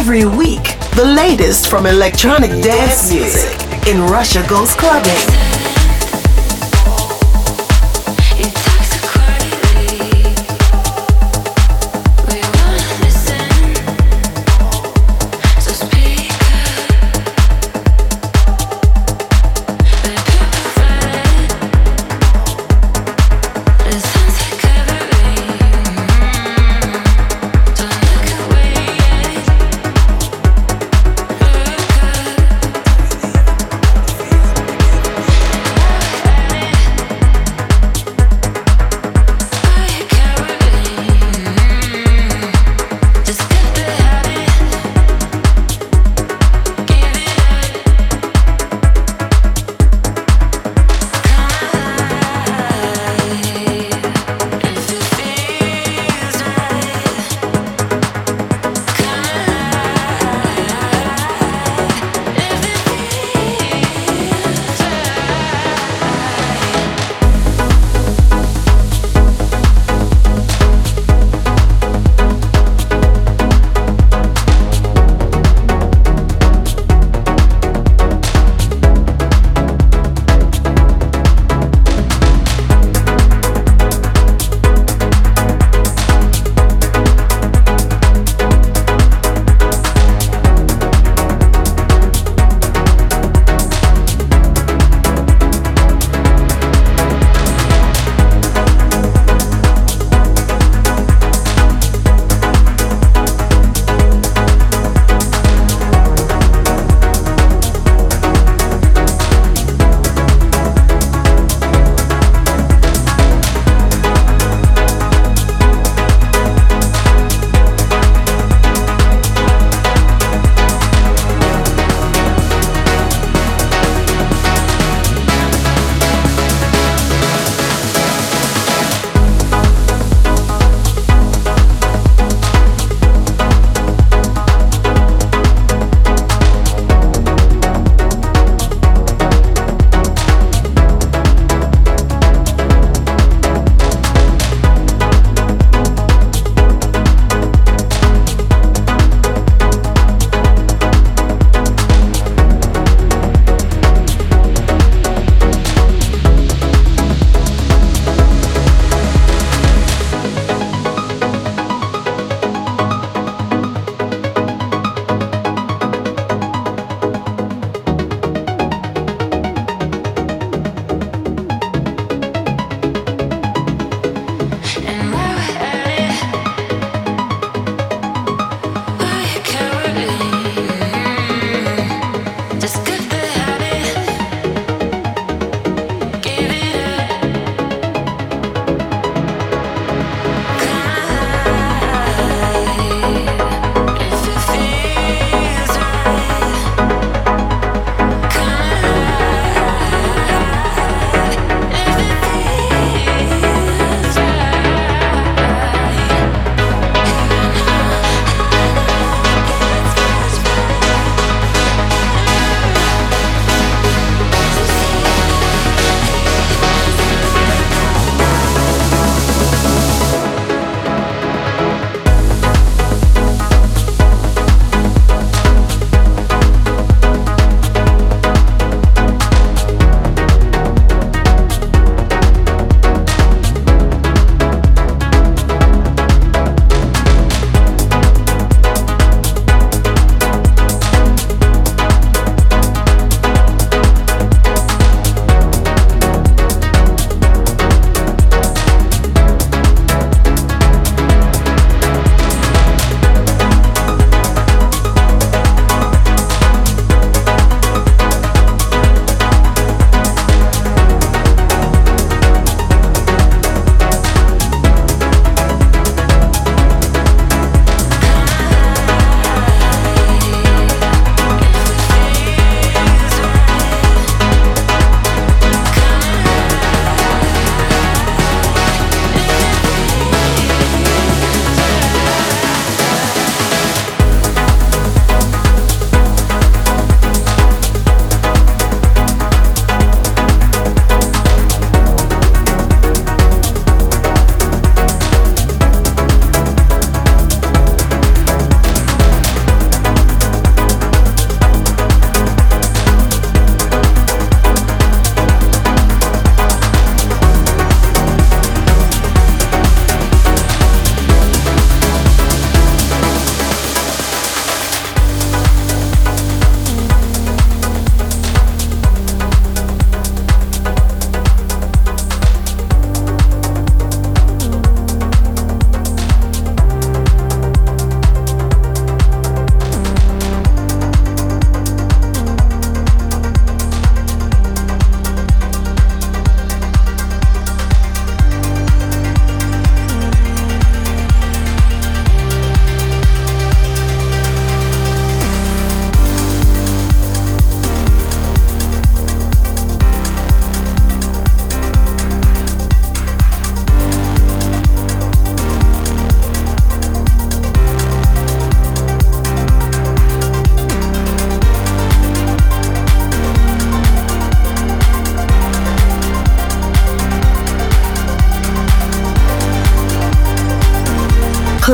Every week, the latest from electronic dance music in Russia Goes Clubbing.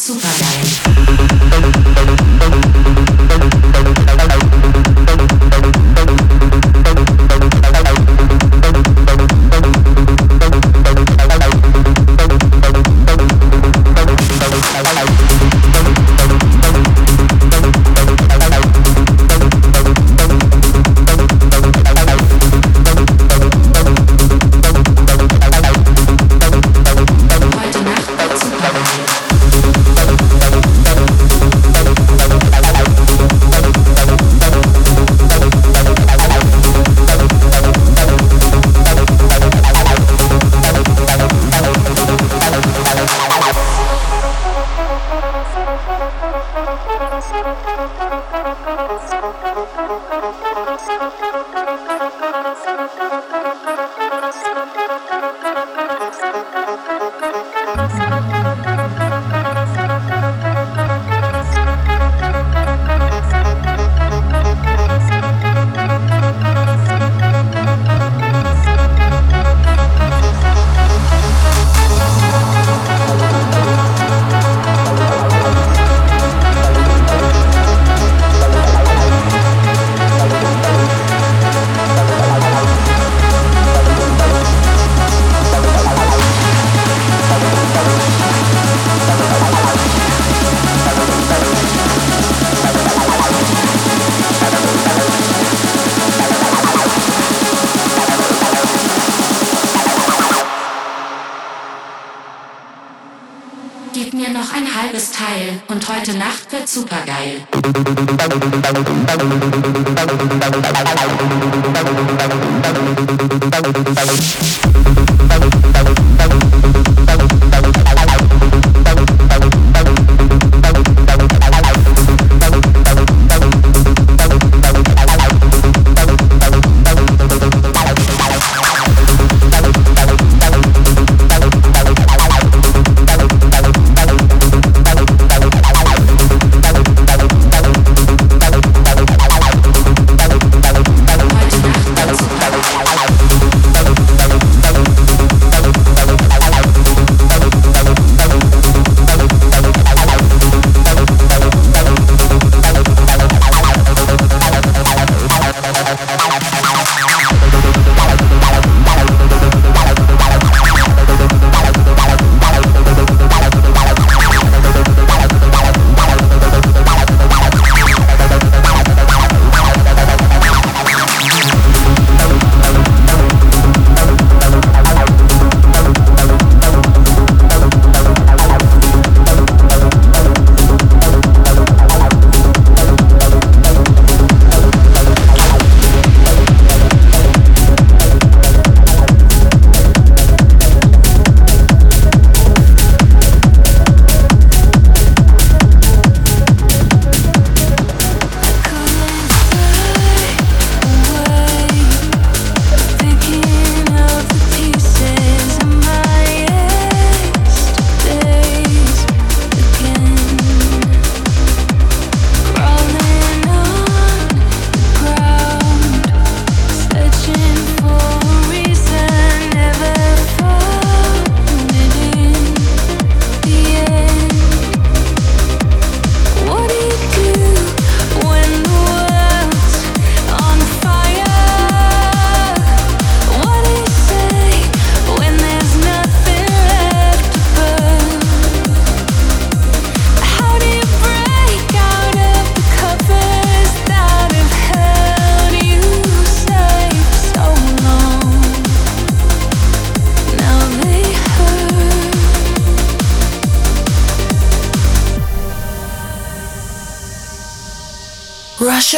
Katsu Padai. Supergeil. super geil.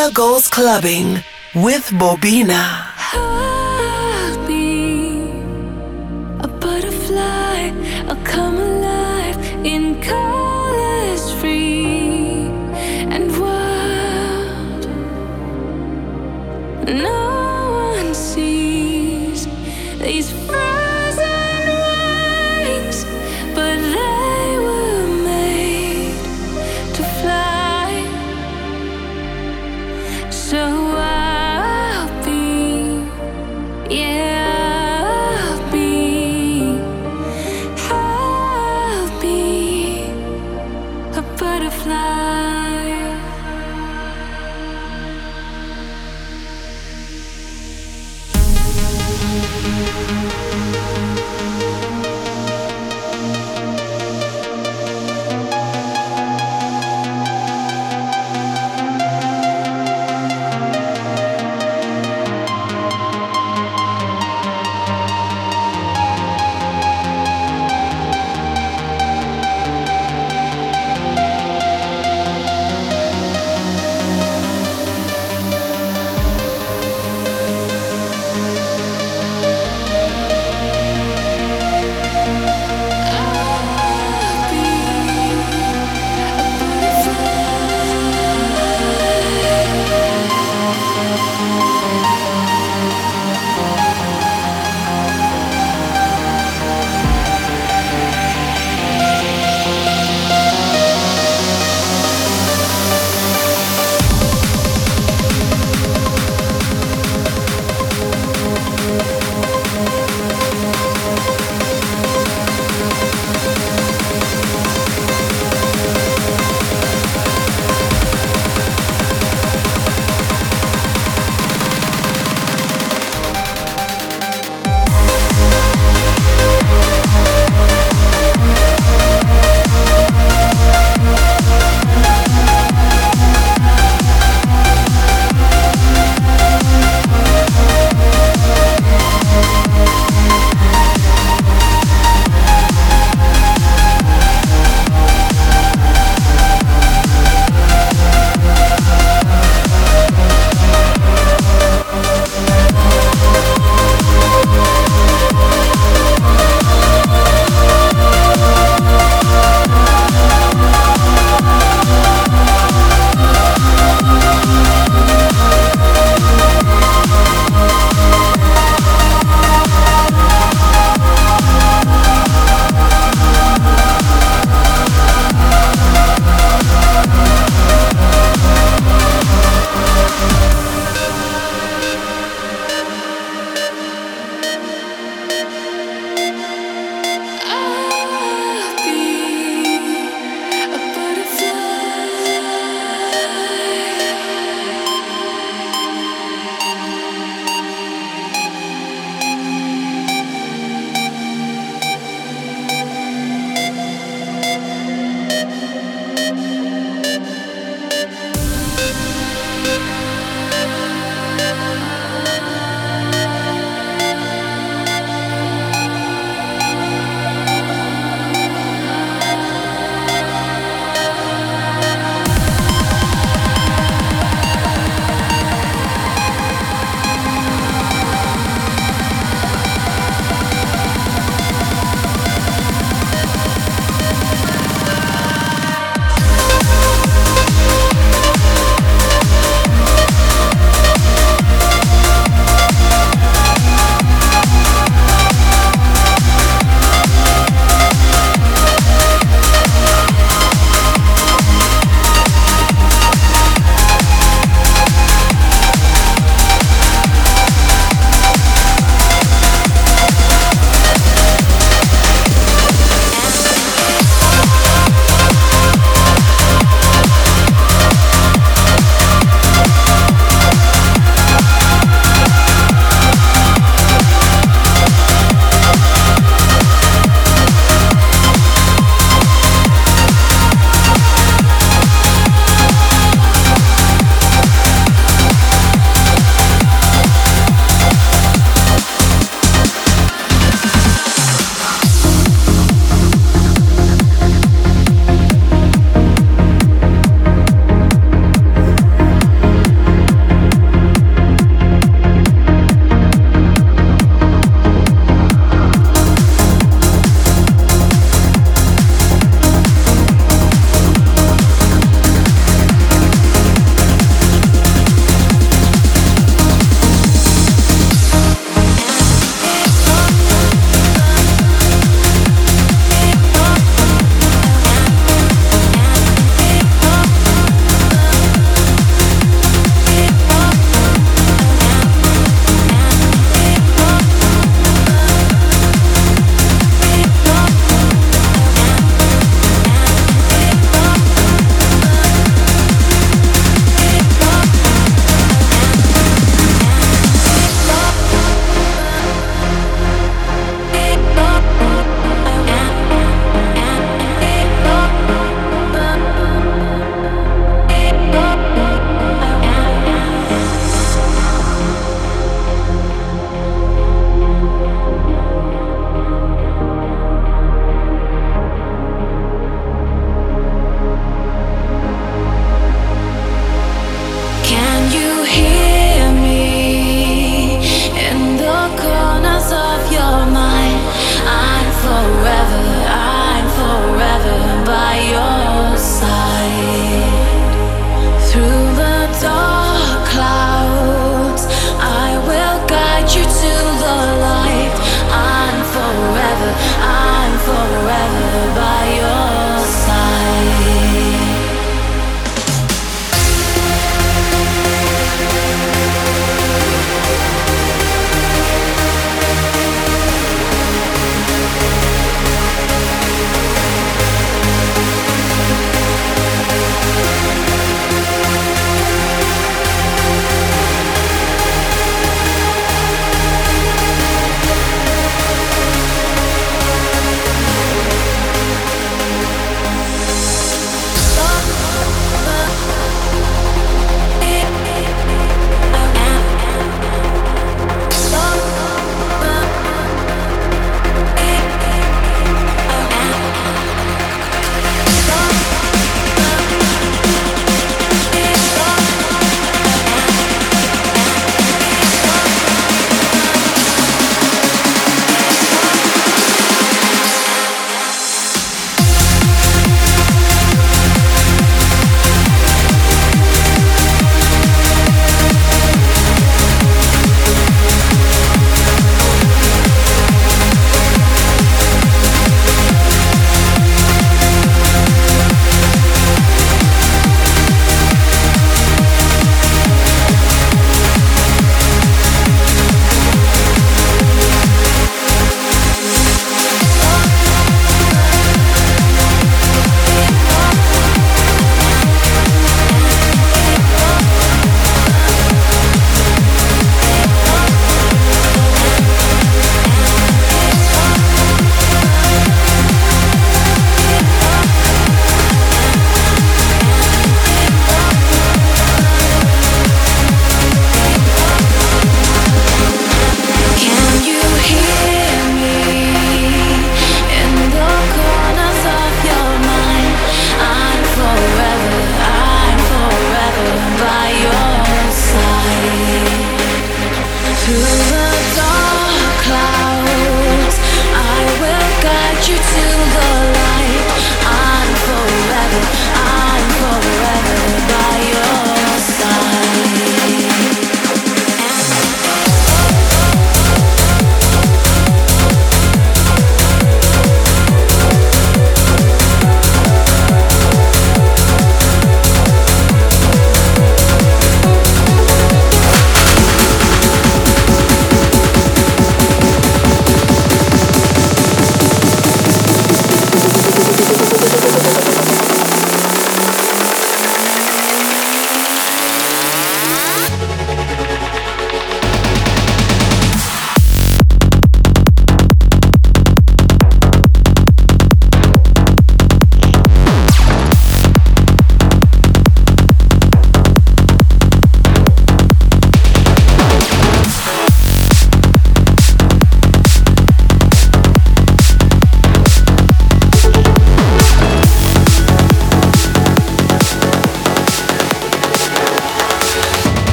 Russia goes clubbing with Bobina.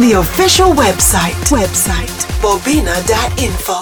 The official website, website, bobina.info.